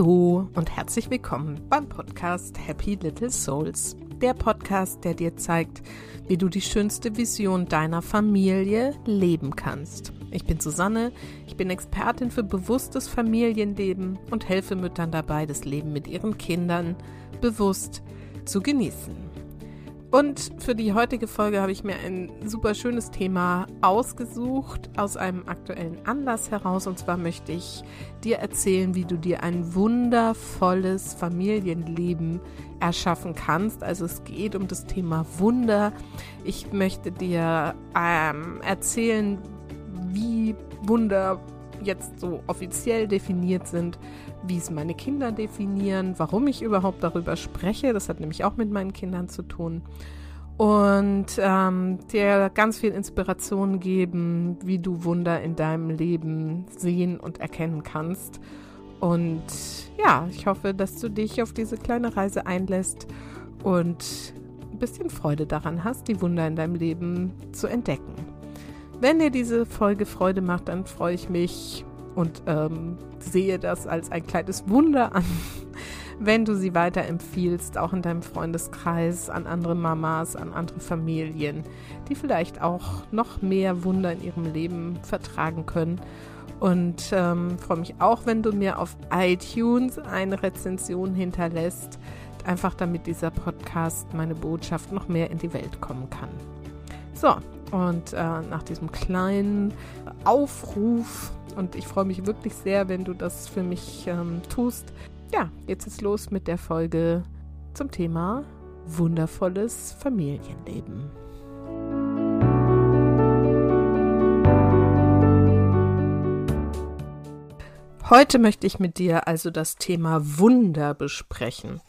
Hallo und herzlich willkommen beim Podcast Happy Little Souls. Der Podcast, der dir zeigt, wie du die schönste Vision deiner Familie leben kannst. Ich bin Susanne, ich bin Expertin für bewusstes Familienleben und helfe Müttern dabei, das Leben mit ihren Kindern bewusst zu genießen. Und für die heutige Folge habe ich mir ein super schönes Thema ausgesucht aus einem aktuellen Anlass heraus. Und zwar möchte ich dir erzählen, wie du dir ein wundervolles Familienleben erschaffen kannst. Also es geht um das Thema Wunder. Ich möchte dir ähm, erzählen, wie Wunder jetzt so offiziell definiert sind, wie es meine Kinder definieren, warum ich überhaupt darüber spreche. Das hat nämlich auch mit meinen Kindern zu tun. Und ähm, dir ganz viel Inspiration geben, wie du Wunder in deinem Leben sehen und erkennen kannst. Und ja, ich hoffe, dass du dich auf diese kleine Reise einlässt und ein bisschen Freude daran hast, die Wunder in deinem Leben zu entdecken. Wenn dir diese Folge Freude macht, dann freue ich mich und ähm, sehe das als ein kleines Wunder an, wenn du sie weiterempfiehlst, auch in deinem Freundeskreis, an andere Mamas, an andere Familien, die vielleicht auch noch mehr Wunder in ihrem Leben vertragen können. Und ähm, freue mich auch, wenn du mir auf iTunes eine Rezension hinterlässt, einfach damit dieser Podcast, meine Botschaft noch mehr in die Welt kommen kann. So, und äh, nach diesem kleinen Aufruf, und ich freue mich wirklich sehr, wenn du das für mich ähm, tust. Ja, jetzt ist los mit der Folge zum Thema wundervolles Familienleben. Heute möchte ich mit dir also das Thema Wunder besprechen.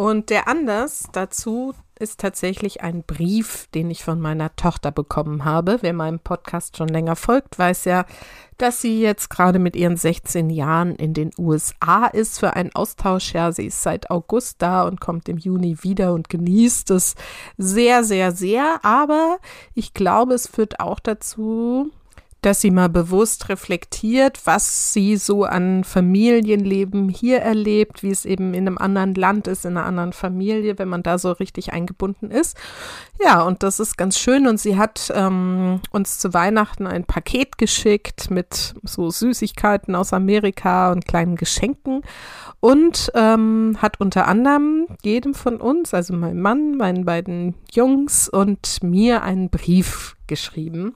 Und der Anlass dazu ist tatsächlich ein Brief, den ich von meiner Tochter bekommen habe. Wer meinem Podcast schon länger folgt, weiß ja, dass sie jetzt gerade mit ihren 16 Jahren in den USA ist für einen Austausch. Ja, sie ist seit August da und kommt im Juni wieder und genießt es sehr, sehr, sehr. Aber ich glaube, es führt auch dazu, dass sie mal bewusst reflektiert, was sie so an Familienleben hier erlebt, wie es eben in einem anderen Land ist, in einer anderen Familie, wenn man da so richtig eingebunden ist. Ja, und das ist ganz schön. Und sie hat ähm, uns zu Weihnachten ein Paket geschickt mit so Süßigkeiten aus Amerika und kleinen Geschenken und ähm, hat unter anderem jedem von uns, also meinem Mann, meinen beiden Jungs und mir einen Brief geschrieben.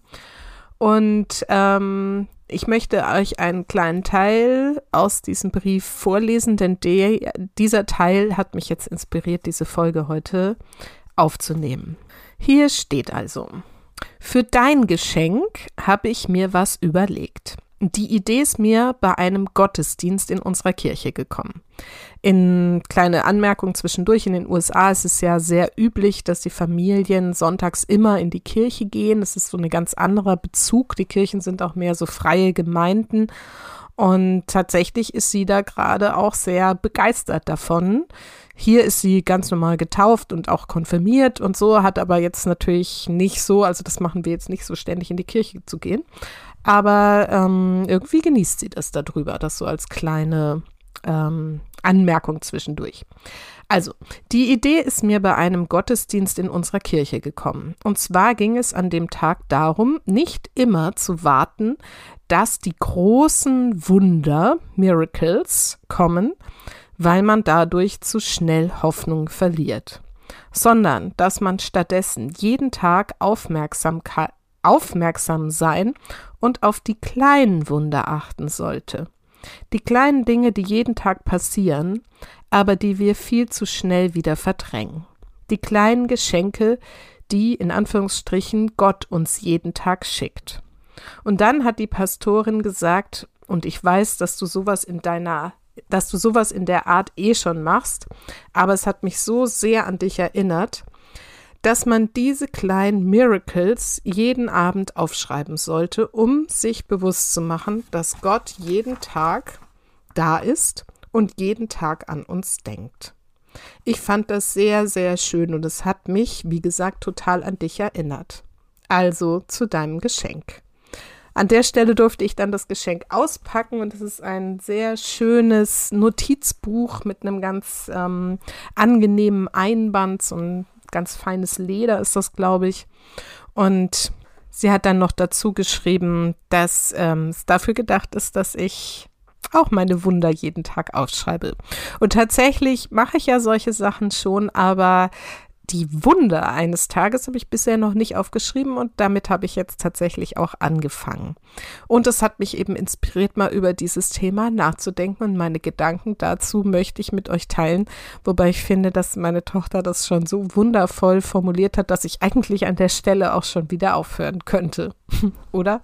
Und ähm, ich möchte euch einen kleinen Teil aus diesem Brief vorlesen, denn der, dieser Teil hat mich jetzt inspiriert, diese Folge heute aufzunehmen. Hier steht also, für dein Geschenk habe ich mir was überlegt. Die Idee ist mir bei einem Gottesdienst in unserer Kirche gekommen. In kleine Anmerkung zwischendurch, in den USA ist es ja sehr üblich, dass die Familien sonntags immer in die Kirche gehen. Das ist so ein ganz anderer Bezug. Die Kirchen sind auch mehr so freie Gemeinden. Und tatsächlich ist sie da gerade auch sehr begeistert davon. Hier ist sie ganz normal getauft und auch konfirmiert und so, hat aber jetzt natürlich nicht so, also das machen wir jetzt nicht so ständig in die Kirche zu gehen. Aber ähm, irgendwie genießt sie das darüber, das so als kleine ähm, Anmerkung zwischendurch. Also, die Idee ist mir bei einem Gottesdienst in unserer Kirche gekommen. Und zwar ging es an dem Tag darum, nicht immer zu warten, dass die großen Wunder, Miracles, kommen, weil man dadurch zu schnell Hoffnung verliert, sondern dass man stattdessen jeden Tag Aufmerksamkeit aufmerksam sein und auf die kleinen Wunder achten sollte. Die kleinen Dinge, die jeden Tag passieren, aber die wir viel zu schnell wieder verdrängen. Die kleinen Geschenke, die in Anführungsstrichen Gott uns jeden Tag schickt. Und dann hat die Pastorin gesagt, und ich weiß, dass du sowas in deiner dass du sowas in der Art eh schon machst, aber es hat mich so sehr an dich erinnert, dass man diese kleinen Miracles jeden Abend aufschreiben sollte, um sich bewusst zu machen, dass Gott jeden Tag da ist und jeden Tag an uns denkt. Ich fand das sehr, sehr schön und es hat mich, wie gesagt, total an dich erinnert. Also zu deinem Geschenk. An der Stelle durfte ich dann das Geschenk auspacken und es ist ein sehr schönes Notizbuch mit einem ganz ähm, angenehmen Einband, so ein ganz feines Leder ist das, glaube ich. Und sie hat dann noch dazu geschrieben, dass ähm, es dafür gedacht ist, dass ich auch meine Wunder jeden Tag aufschreibe. Und tatsächlich mache ich ja solche Sachen schon, aber die Wunder eines Tages habe ich bisher noch nicht aufgeschrieben und damit habe ich jetzt tatsächlich auch angefangen. Und es hat mich eben inspiriert, mal über dieses Thema nachzudenken und meine Gedanken dazu möchte ich mit euch teilen, wobei ich finde, dass meine Tochter das schon so wundervoll formuliert hat, dass ich eigentlich an der Stelle auch schon wieder aufhören könnte. Oder?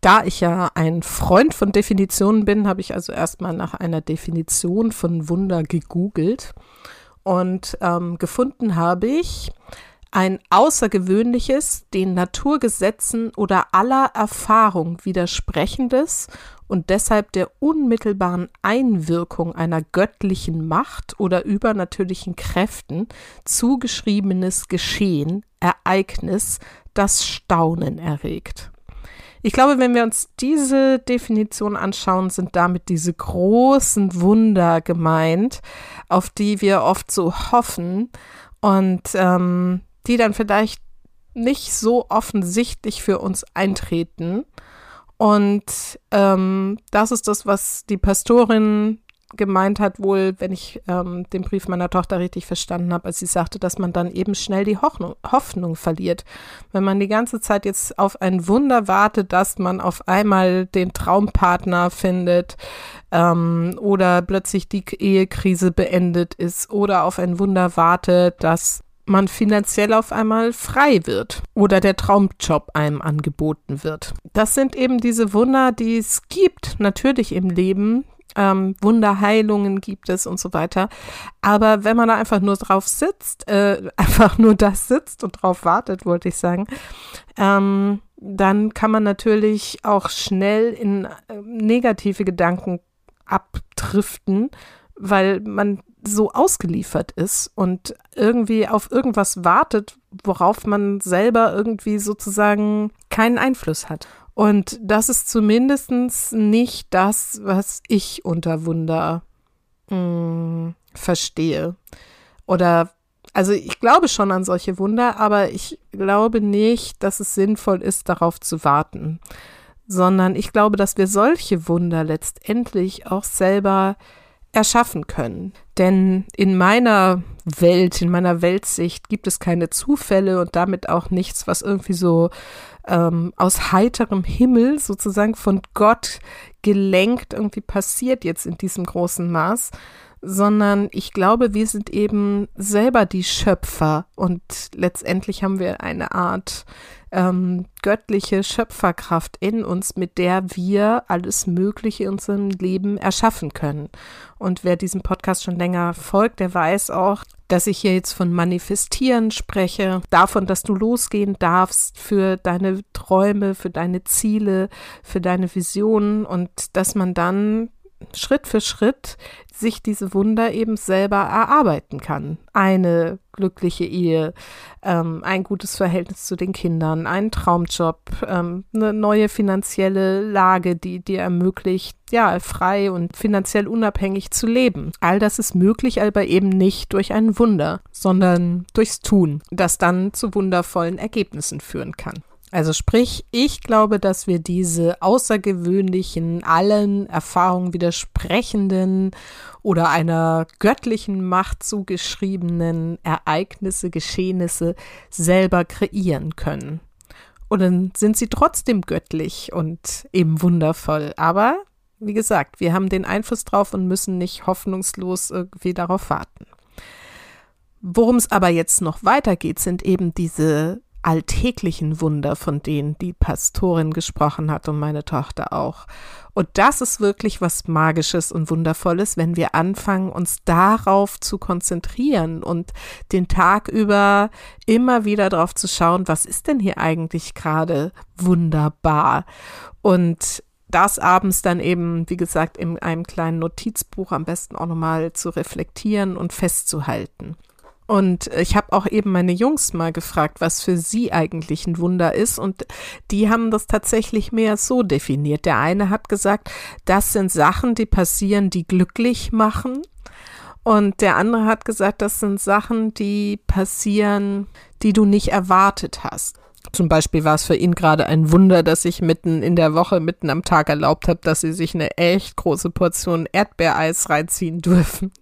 Da ich ja ein Freund von Definitionen bin, habe ich also erstmal nach einer Definition von Wunder gegoogelt und ähm, gefunden habe ich ein außergewöhnliches, den Naturgesetzen oder aller Erfahrung widersprechendes und deshalb der unmittelbaren Einwirkung einer göttlichen Macht oder übernatürlichen Kräften zugeschriebenes Geschehen, Ereignis, das Staunen erregt. Ich glaube, wenn wir uns diese Definition anschauen, sind damit diese großen Wunder gemeint, auf die wir oft so hoffen und ähm, die dann vielleicht nicht so offensichtlich für uns eintreten. Und ähm, das ist das, was die Pastorin gemeint hat, wohl, wenn ich ähm, den Brief meiner Tochter richtig verstanden habe, als sie sagte, dass man dann eben schnell die Hoffnung, Hoffnung verliert. Wenn man die ganze Zeit jetzt auf ein Wunder wartet, dass man auf einmal den Traumpartner findet ähm, oder plötzlich die Ehekrise beendet ist oder auf ein Wunder wartet, dass man finanziell auf einmal frei wird oder der Traumjob einem angeboten wird. Das sind eben diese Wunder, die es gibt, natürlich im Leben, ähm, Wunderheilungen gibt es und so weiter. Aber wenn man da einfach nur drauf sitzt, äh, einfach nur das sitzt und drauf wartet, wollte ich sagen, ähm, dann kann man natürlich auch schnell in äh, negative Gedanken abdriften, weil man so ausgeliefert ist und irgendwie auf irgendwas wartet, worauf man selber irgendwie sozusagen keinen Einfluss hat. Und das ist zumindest nicht das, was ich unter Wunder mh, hm, verstehe. Oder, also ich glaube schon an solche Wunder, aber ich glaube nicht, dass es sinnvoll ist, darauf zu warten. Sondern ich glaube, dass wir solche Wunder letztendlich auch selber erschaffen können. Denn in meiner Welt, in meiner Weltsicht gibt es keine Zufälle und damit auch nichts, was irgendwie so ähm, aus heiterem Himmel sozusagen von Gott gelenkt irgendwie passiert jetzt in diesem großen Maß, sondern ich glaube, wir sind eben selber die Schöpfer und letztendlich haben wir eine Art ähm, göttliche Schöpferkraft in uns, mit der wir alles Mögliche in unserem Leben erschaffen können. Und wer diesem Podcast schon länger folgt, der weiß auch, dass ich hier jetzt von Manifestieren spreche, davon, dass du losgehen darfst für deine Träume, für deine Ziele, für deine Visionen und dass man dann Schritt für Schritt sich diese Wunder eben selber erarbeiten kann. Eine glückliche Ehe, ähm, ein gutes Verhältnis zu den Kindern, einen Traumjob, ähm, eine neue finanzielle Lage, die dir ermöglicht, ja, frei und finanziell unabhängig zu leben. All das ist möglich, aber eben nicht durch ein Wunder, sondern durchs Tun, das dann zu wundervollen Ergebnissen führen kann. Also sprich, ich glaube, dass wir diese außergewöhnlichen, allen Erfahrungen widersprechenden oder einer göttlichen Macht zugeschriebenen Ereignisse, Geschehnisse selber kreieren können. Und dann sind sie trotzdem göttlich und eben wundervoll. Aber wie gesagt, wir haben den Einfluss drauf und müssen nicht hoffnungslos irgendwie darauf warten. Worum es aber jetzt noch weitergeht, sind eben diese alltäglichen Wunder, von denen die Pastorin gesprochen hat und meine Tochter auch. Und das ist wirklich was Magisches und Wundervolles, wenn wir anfangen, uns darauf zu konzentrieren und den Tag über immer wieder darauf zu schauen, was ist denn hier eigentlich gerade wunderbar? Und das abends dann eben, wie gesagt, in einem kleinen Notizbuch am besten auch nochmal zu reflektieren und festzuhalten. Und ich habe auch eben meine Jungs mal gefragt, was für sie eigentlich ein Wunder ist. Und die haben das tatsächlich mehr so definiert. Der eine hat gesagt, das sind Sachen, die passieren, die glücklich machen. Und der andere hat gesagt, das sind Sachen, die passieren, die du nicht erwartet hast. Zum Beispiel war es für ihn gerade ein Wunder, dass ich mitten in der Woche, mitten am Tag erlaubt habe, dass sie sich eine echt große Portion Erdbeereis reinziehen dürfen.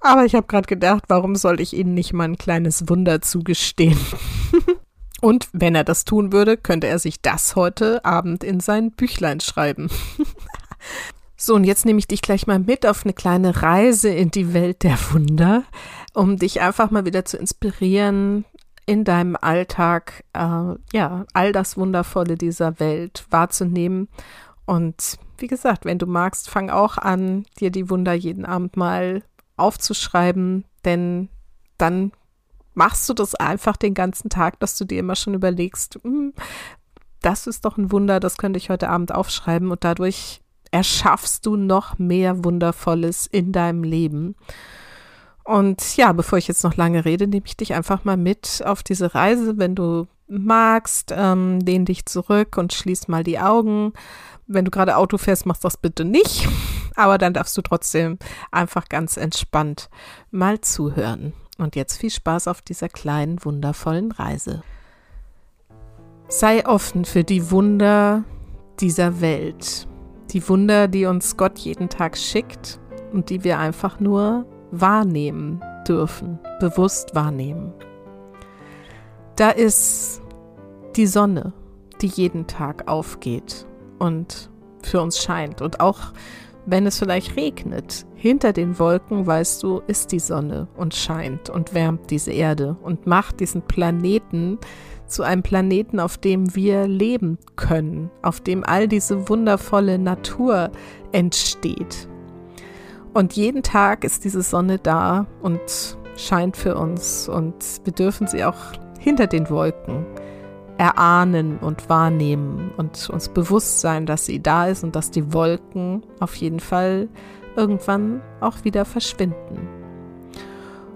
Aber ich habe gerade gedacht, warum soll ich ihnen nicht mal ein kleines Wunder zugestehen? Und wenn er das tun würde, könnte er sich das heute Abend in sein Büchlein schreiben. so, und jetzt nehme ich dich gleich mal mit auf eine kleine Reise in die Welt der Wunder, um dich einfach mal wieder zu inspirieren, in deinem Alltag, äh, ja, all das Wundervolle dieser Welt wahrzunehmen. Und wie gesagt, wenn du magst, fang auch an, dir die Wunder jeden Abend mal aufzuschreiben, denn dann machst du das einfach den ganzen Tag, dass du dir immer schon überlegst, hm, das ist doch ein Wunder, das könnte ich heute Abend aufschreiben und dadurch erschaffst du noch mehr Wundervolles in deinem Leben. Und ja, bevor ich jetzt noch lange rede, nehme ich dich einfach mal mit auf diese Reise. Wenn du magst, ähm, lehn dich zurück und schließ mal die Augen. Wenn du gerade Auto fährst, machst das bitte nicht aber dann darfst du trotzdem einfach ganz entspannt mal zuhören. Und jetzt viel Spaß auf dieser kleinen, wundervollen Reise. Sei offen für die Wunder dieser Welt. Die Wunder, die uns Gott jeden Tag schickt und die wir einfach nur wahrnehmen dürfen, bewusst wahrnehmen. Da ist die Sonne, die jeden Tag aufgeht und für uns scheint und auch wenn es vielleicht regnet, hinter den Wolken, weißt du, ist die Sonne und scheint und wärmt diese Erde und macht diesen Planeten zu einem Planeten, auf dem wir leben können, auf dem all diese wundervolle Natur entsteht. Und jeden Tag ist diese Sonne da und scheint für uns und wir dürfen sie auch hinter den Wolken erahnen und wahrnehmen und uns bewusst sein, dass sie da ist und dass die Wolken auf jeden Fall irgendwann auch wieder verschwinden.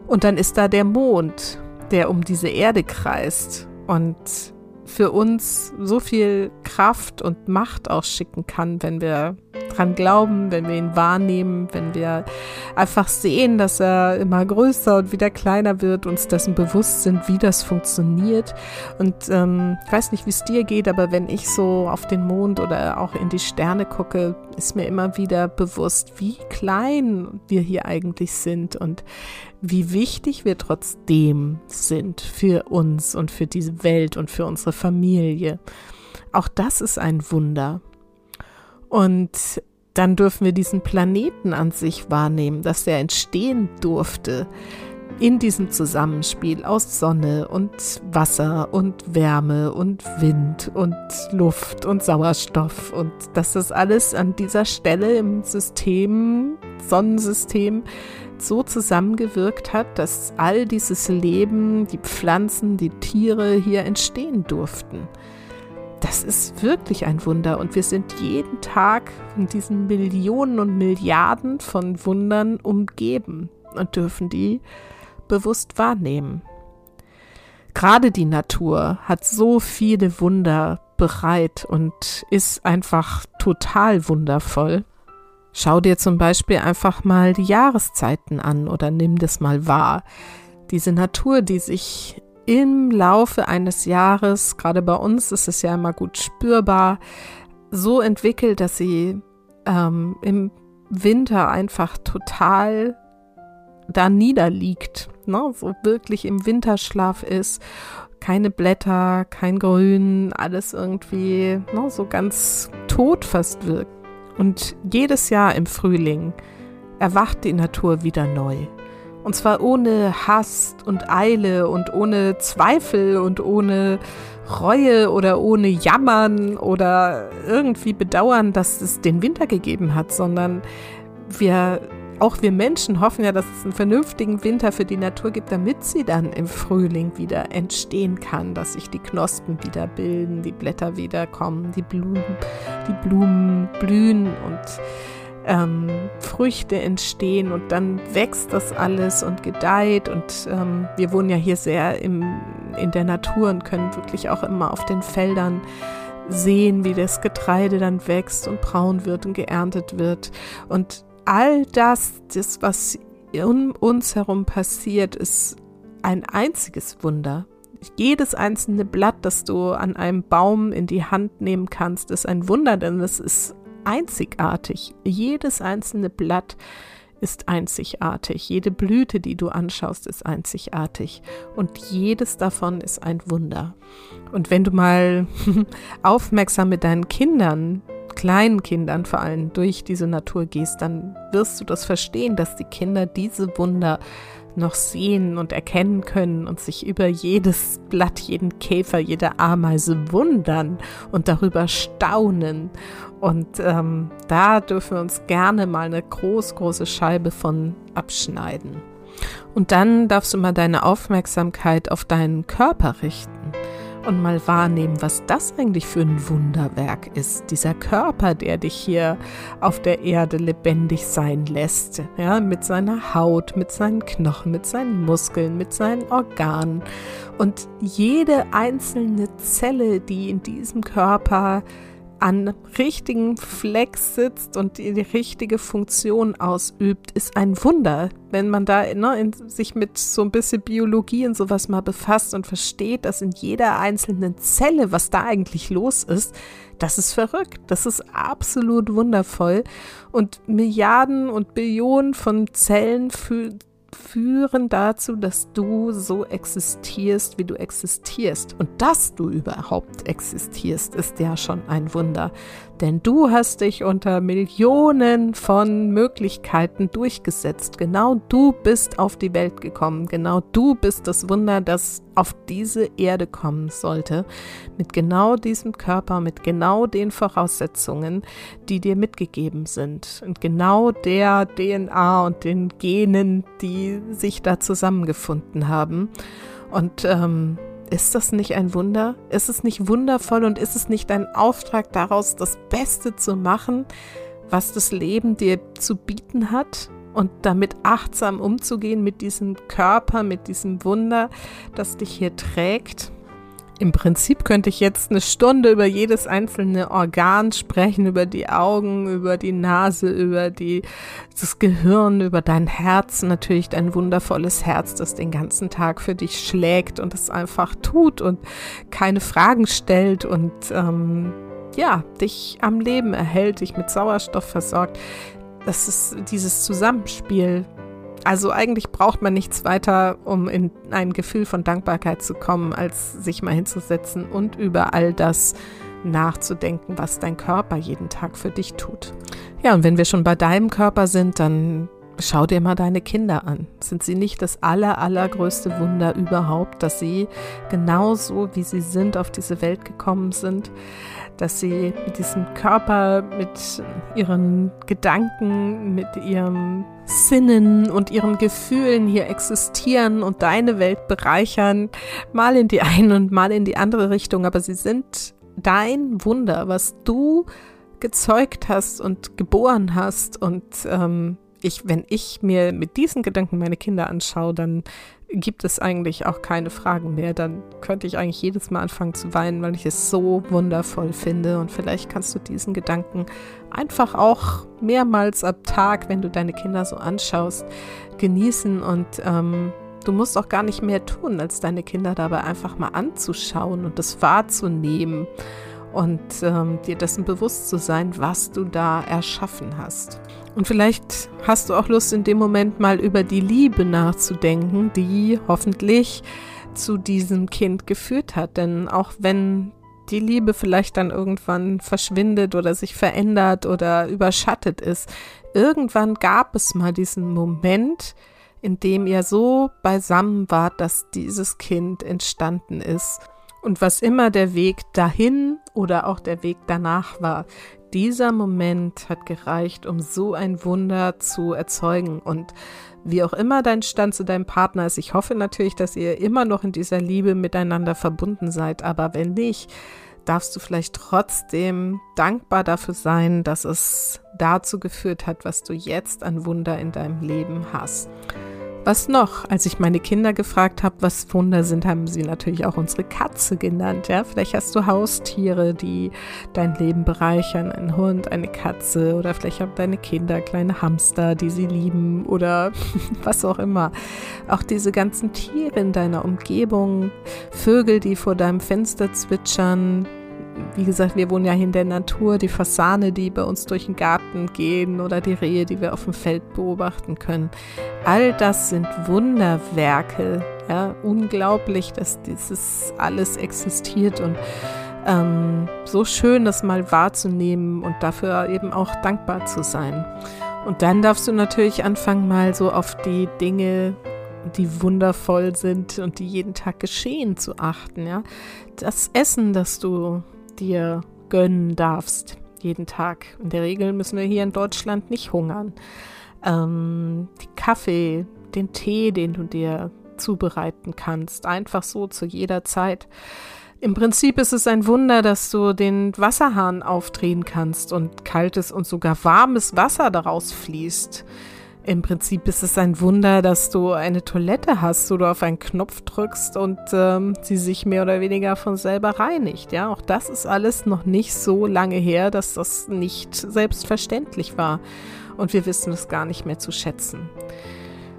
Und dann ist da der Mond, der um diese Erde kreist und für uns so viel Kraft und Macht ausschicken kann, wenn wir dran glauben, wenn wir ihn wahrnehmen, wenn wir einfach sehen, dass er immer größer und wieder kleiner wird, uns dessen bewusst sind, wie das funktioniert. Und ähm, ich weiß nicht, wie es dir geht, aber wenn ich so auf den Mond oder auch in die Sterne gucke, ist mir immer wieder bewusst, wie klein wir hier eigentlich sind und wie wichtig wir trotzdem sind für uns und für diese Welt und für unsere Familie. Auch das ist ein Wunder. Und dann dürfen wir diesen Planeten an sich wahrnehmen, dass er entstehen durfte in diesem Zusammenspiel aus Sonne und Wasser und Wärme und Wind und Luft und Sauerstoff. Und dass das alles an dieser Stelle im System, Sonnensystem, so zusammengewirkt hat, dass all dieses Leben, die Pflanzen, die Tiere hier entstehen durften das ist wirklich ein Wunder und wir sind jeden Tag von diesen Millionen und Milliarden von Wundern umgeben und dürfen die bewusst wahrnehmen. Gerade die Natur hat so viele Wunder bereit und ist einfach total wundervoll. Schau dir zum Beispiel einfach mal die Jahreszeiten an oder nimm das mal wahr. Diese Natur, die sich im Laufe eines Jahres, gerade bei uns ist es ja immer gut spürbar, so entwickelt, dass sie ähm, im Winter einfach total da niederliegt, ne? so wirklich im Winterschlaf ist. Keine Blätter, kein Grün, alles irgendwie ne? so ganz tot fast wirkt. Und jedes Jahr im Frühling erwacht die Natur wieder neu. Und zwar ohne Hast und Eile und ohne Zweifel und ohne Reue oder ohne Jammern oder irgendwie bedauern, dass es den Winter gegeben hat, sondern wir, auch wir Menschen hoffen ja, dass es einen vernünftigen Winter für die Natur gibt, damit sie dann im Frühling wieder entstehen kann, dass sich die Knospen wieder bilden, die Blätter wieder kommen, die Blumen, die Blumen blühen und ähm, Früchte entstehen und dann wächst das alles und gedeiht. Und ähm, wir wohnen ja hier sehr im, in der Natur und können wirklich auch immer auf den Feldern sehen, wie das Getreide dann wächst und braun wird und geerntet wird. Und all das, das, was um uns herum passiert, ist ein einziges Wunder. Jedes einzelne Blatt, das du an einem Baum in die Hand nehmen kannst, ist ein Wunder, denn es ist einzigartig. Jedes einzelne Blatt ist einzigartig. Jede Blüte, die du anschaust, ist einzigartig. Und jedes davon ist ein Wunder. Und wenn du mal aufmerksam mit deinen Kindern, kleinen Kindern vor allem, durch diese Natur gehst, dann wirst du das verstehen, dass die Kinder diese Wunder noch sehen und erkennen können und sich über jedes Blatt, jeden Käfer, jede Ameise wundern und darüber staunen. Und ähm, da dürfen wir uns gerne mal eine groß, große Scheibe von abschneiden. Und dann darfst du mal deine Aufmerksamkeit auf deinen Körper richten und mal wahrnehmen, was das eigentlich für ein Wunderwerk ist. Dieser Körper, der dich hier auf der Erde lebendig sein lässt. Ja, mit seiner Haut, mit seinen Knochen, mit seinen Muskeln, mit seinen Organen. Und jede einzelne Zelle, die in diesem Körper an richtigen Fleck sitzt und die, die richtige Funktion ausübt, ist ein Wunder. Wenn man da ne, in, sich mit so ein bisschen Biologie und sowas mal befasst und versteht, dass in jeder einzelnen Zelle, was da eigentlich los ist, das ist verrückt. Das ist absolut wundervoll. Und Milliarden und Billionen von Zellen fühlen führen dazu, dass du so existierst, wie du existierst. Und dass du überhaupt existierst, ist ja schon ein Wunder. Denn du hast dich unter Millionen von Möglichkeiten durchgesetzt. Genau du bist auf die Welt gekommen. Genau du bist das Wunder, das auf diese Erde kommen sollte. Mit genau diesem Körper, mit genau den Voraussetzungen, die dir mitgegeben sind. Und genau der DNA und den Genen, die sich da zusammengefunden haben. Und ähm, ist das nicht ein Wunder? Ist es nicht wundervoll und ist es nicht dein Auftrag daraus, das Beste zu machen, was das Leben dir zu bieten hat? Und damit achtsam umzugehen mit diesem Körper, mit diesem Wunder, das dich hier trägt? Im Prinzip könnte ich jetzt eine Stunde über jedes einzelne Organ sprechen, über die Augen, über die Nase, über die, das Gehirn, über dein Herz, natürlich dein wundervolles Herz, das den ganzen Tag für dich schlägt und es einfach tut und keine Fragen stellt und ähm, ja, dich am Leben erhält, dich mit Sauerstoff versorgt. Das ist dieses Zusammenspiel also eigentlich braucht man nichts weiter, um in ein Gefühl von Dankbarkeit zu kommen, als sich mal hinzusetzen und über all das nachzudenken, was dein Körper jeden Tag für dich tut. Ja, und wenn wir schon bei deinem Körper sind, dann schau dir mal deine Kinder an. Sind sie nicht das aller, allergrößte Wunder überhaupt, dass sie genauso, wie sie sind, auf diese Welt gekommen sind? dass sie mit diesem Körper, mit ihren Gedanken, mit ihrem Sinnen und ihren Gefühlen hier existieren und deine Welt bereichern, mal in die eine und mal in die andere Richtung, aber sie sind dein Wunder, was du gezeugt hast und geboren hast. Und ähm, ich, wenn ich mir mit diesen Gedanken meine Kinder anschaue, dann gibt es eigentlich auch keine Fragen mehr. Dann könnte ich eigentlich jedes Mal anfangen zu weinen, weil ich es so wundervoll finde. Und vielleicht kannst du diesen Gedanken einfach auch mehrmals am Tag, wenn du deine Kinder so anschaust, genießen. Und ähm, du musst auch gar nicht mehr tun, als deine Kinder dabei einfach mal anzuschauen und das wahrzunehmen und ähm, dir dessen bewusst zu sein, was du da erschaffen hast. Und vielleicht hast du auch Lust, in dem Moment mal über die Liebe nachzudenken, die hoffentlich zu diesem Kind geführt hat. Denn auch wenn die Liebe vielleicht dann irgendwann verschwindet oder sich verändert oder überschattet ist, irgendwann gab es mal diesen Moment, in dem ihr so beisammen wart, dass dieses Kind entstanden ist. Und was immer der Weg dahin oder auch der Weg danach war, dieser Moment hat gereicht, um so ein Wunder zu erzeugen. Und wie auch immer dein Stand zu deinem Partner ist, ich hoffe natürlich, dass ihr immer noch in dieser Liebe miteinander verbunden seid. Aber wenn nicht, darfst du vielleicht trotzdem dankbar dafür sein, dass es dazu geführt hat, was du jetzt an Wunder in deinem Leben hast. Was noch? Als ich meine Kinder gefragt habe, was Wunder sind, haben sie natürlich auch unsere Katze genannt. Ja, vielleicht hast du Haustiere, die dein Leben bereichern, ein Hund, eine Katze oder vielleicht haben deine Kinder kleine Hamster, die sie lieben oder was auch immer. Auch diese ganzen Tiere in deiner Umgebung, Vögel, die vor deinem Fenster zwitschern, wie gesagt, wir wohnen ja hier in der Natur, die Fasane, die bei uns durch den Garten gehen oder die Rehe, die wir auf dem Feld beobachten können. All das sind Wunderwerke. Ja, unglaublich, dass dieses alles existiert und ähm, so schön, das mal wahrzunehmen und dafür eben auch dankbar zu sein. Und dann darfst du natürlich anfangen, mal so auf die Dinge die wundervoll sind und die jeden Tag geschehen zu achten, ja. Das Essen, das du dir gönnen darfst, jeden Tag. In der Regel müssen wir hier in Deutschland nicht hungern. Ähm, die Kaffee, den Tee, den du dir zubereiten kannst, einfach so zu jeder Zeit. Im Prinzip ist es ein Wunder, dass du den Wasserhahn aufdrehen kannst und kaltes und sogar warmes Wasser daraus fließt. Im Prinzip ist es ein Wunder, dass du eine Toilette hast, wo du auf einen Knopf drückst und ähm, sie sich mehr oder weniger von selber reinigt. Ja, auch das ist alles noch nicht so lange her, dass das nicht selbstverständlich war. Und wir wissen es gar nicht mehr zu schätzen.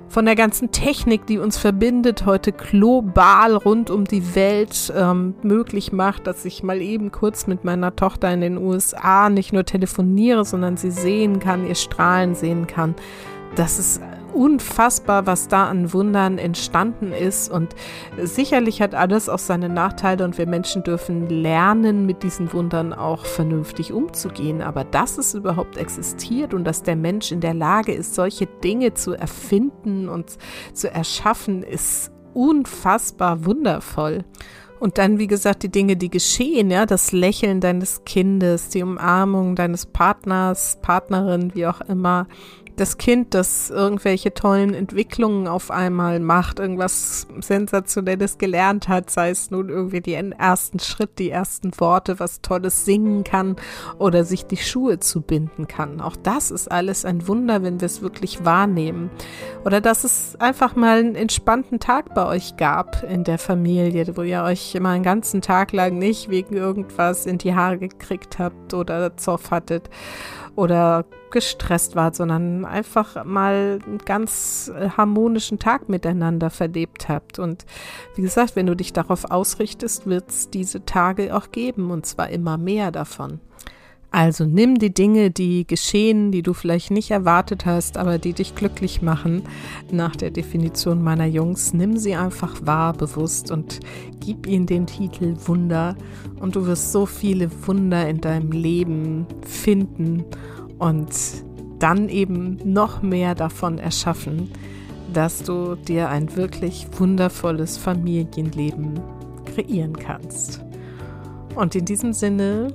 Von der ganzen Technik, die uns verbindet, heute global rund um die Welt ähm, möglich macht, dass ich mal eben kurz mit meiner Tochter in den USA nicht nur telefoniere, sondern sie sehen kann, ihr Strahlen sehen kann das ist unfassbar, was da an Wundern entstanden ist. Und sicherlich hat alles auch seine Nachteile und wir Menschen dürfen lernen, mit diesen Wundern auch vernünftig umzugehen. Aber dass es überhaupt existiert und dass der Mensch in der Lage ist, solche Dinge zu erfinden und zu erschaffen, ist unfassbar wundervoll. Und dann, wie gesagt, die Dinge, die geschehen, ja, das Lächeln deines Kindes, die Umarmung deines Partners, Partnerin, wie auch immer, das Kind, das irgendwelche tollen Entwicklungen auf einmal macht, irgendwas Sensationelles gelernt hat, sei es nun irgendwie den ersten Schritt, die ersten Worte, was Tolles singen kann oder sich die Schuhe zubinden kann. Auch das ist alles ein Wunder, wenn wir es wirklich wahrnehmen. Oder dass es einfach mal einen entspannten Tag bei euch gab in der Familie, wo ihr euch immer einen ganzen Tag lang nicht wegen irgendwas in die Haare gekriegt habt oder Zoff hattet oder gestresst wart, sondern einfach mal einen ganz äh, harmonischen Tag miteinander verlebt habt. Und wie gesagt, wenn du dich darauf ausrichtest, wird es diese Tage auch geben und zwar immer mehr davon. Also nimm die Dinge, die geschehen, die du vielleicht nicht erwartet hast, aber die dich glücklich machen, nach der Definition meiner Jungs, nimm sie einfach wahr, bewusst und gib ihnen den Titel Wunder und du wirst so viele Wunder in deinem Leben finden und dann eben noch mehr davon erschaffen, dass du dir ein wirklich wundervolles Familienleben kreieren kannst. Und in diesem Sinne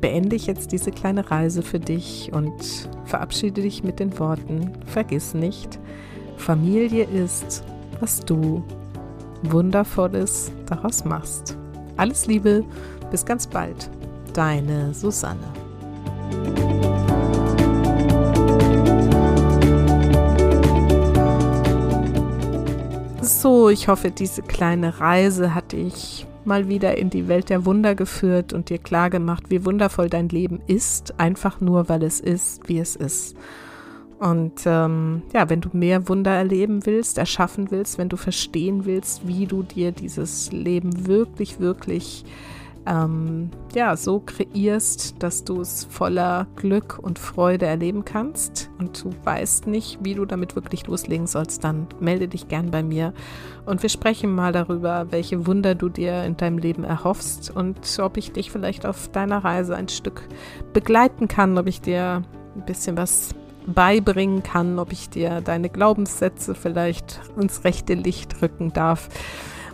beende ich jetzt diese kleine Reise für dich und verabschiede dich mit den Worten, vergiss nicht, Familie ist, was du Wundervolles daraus machst. Alles Liebe, bis ganz bald, deine Susanne. So, ich hoffe, diese kleine Reise hat dich mal wieder in die Welt der Wunder geführt und dir klargemacht, wie wundervoll dein Leben ist, einfach nur weil es ist, wie es ist. Und ähm, ja, wenn du mehr Wunder erleben willst, erschaffen willst, wenn du verstehen willst, wie du dir dieses Leben wirklich, wirklich ähm, ja, so kreierst, dass du es voller Glück und Freude erleben kannst. Und du weißt nicht, wie du damit wirklich loslegen sollst, dann melde dich gern bei mir. Und wir sprechen mal darüber, welche Wunder du dir in deinem Leben erhoffst und ob ich dich vielleicht auf deiner Reise ein Stück begleiten kann, ob ich dir ein bisschen was beibringen kann, ob ich dir deine Glaubenssätze vielleicht ins rechte Licht rücken darf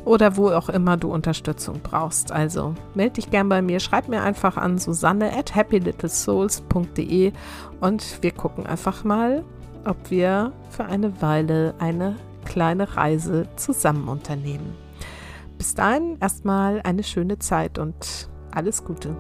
oder wo auch immer du Unterstützung brauchst. Also melde dich gern bei mir, schreib mir einfach an susanne at happylittlesouls.de und wir gucken einfach mal, ob wir für eine Weile eine kleine Reise zusammen unternehmen. Bis dahin erstmal eine schöne Zeit und alles Gute.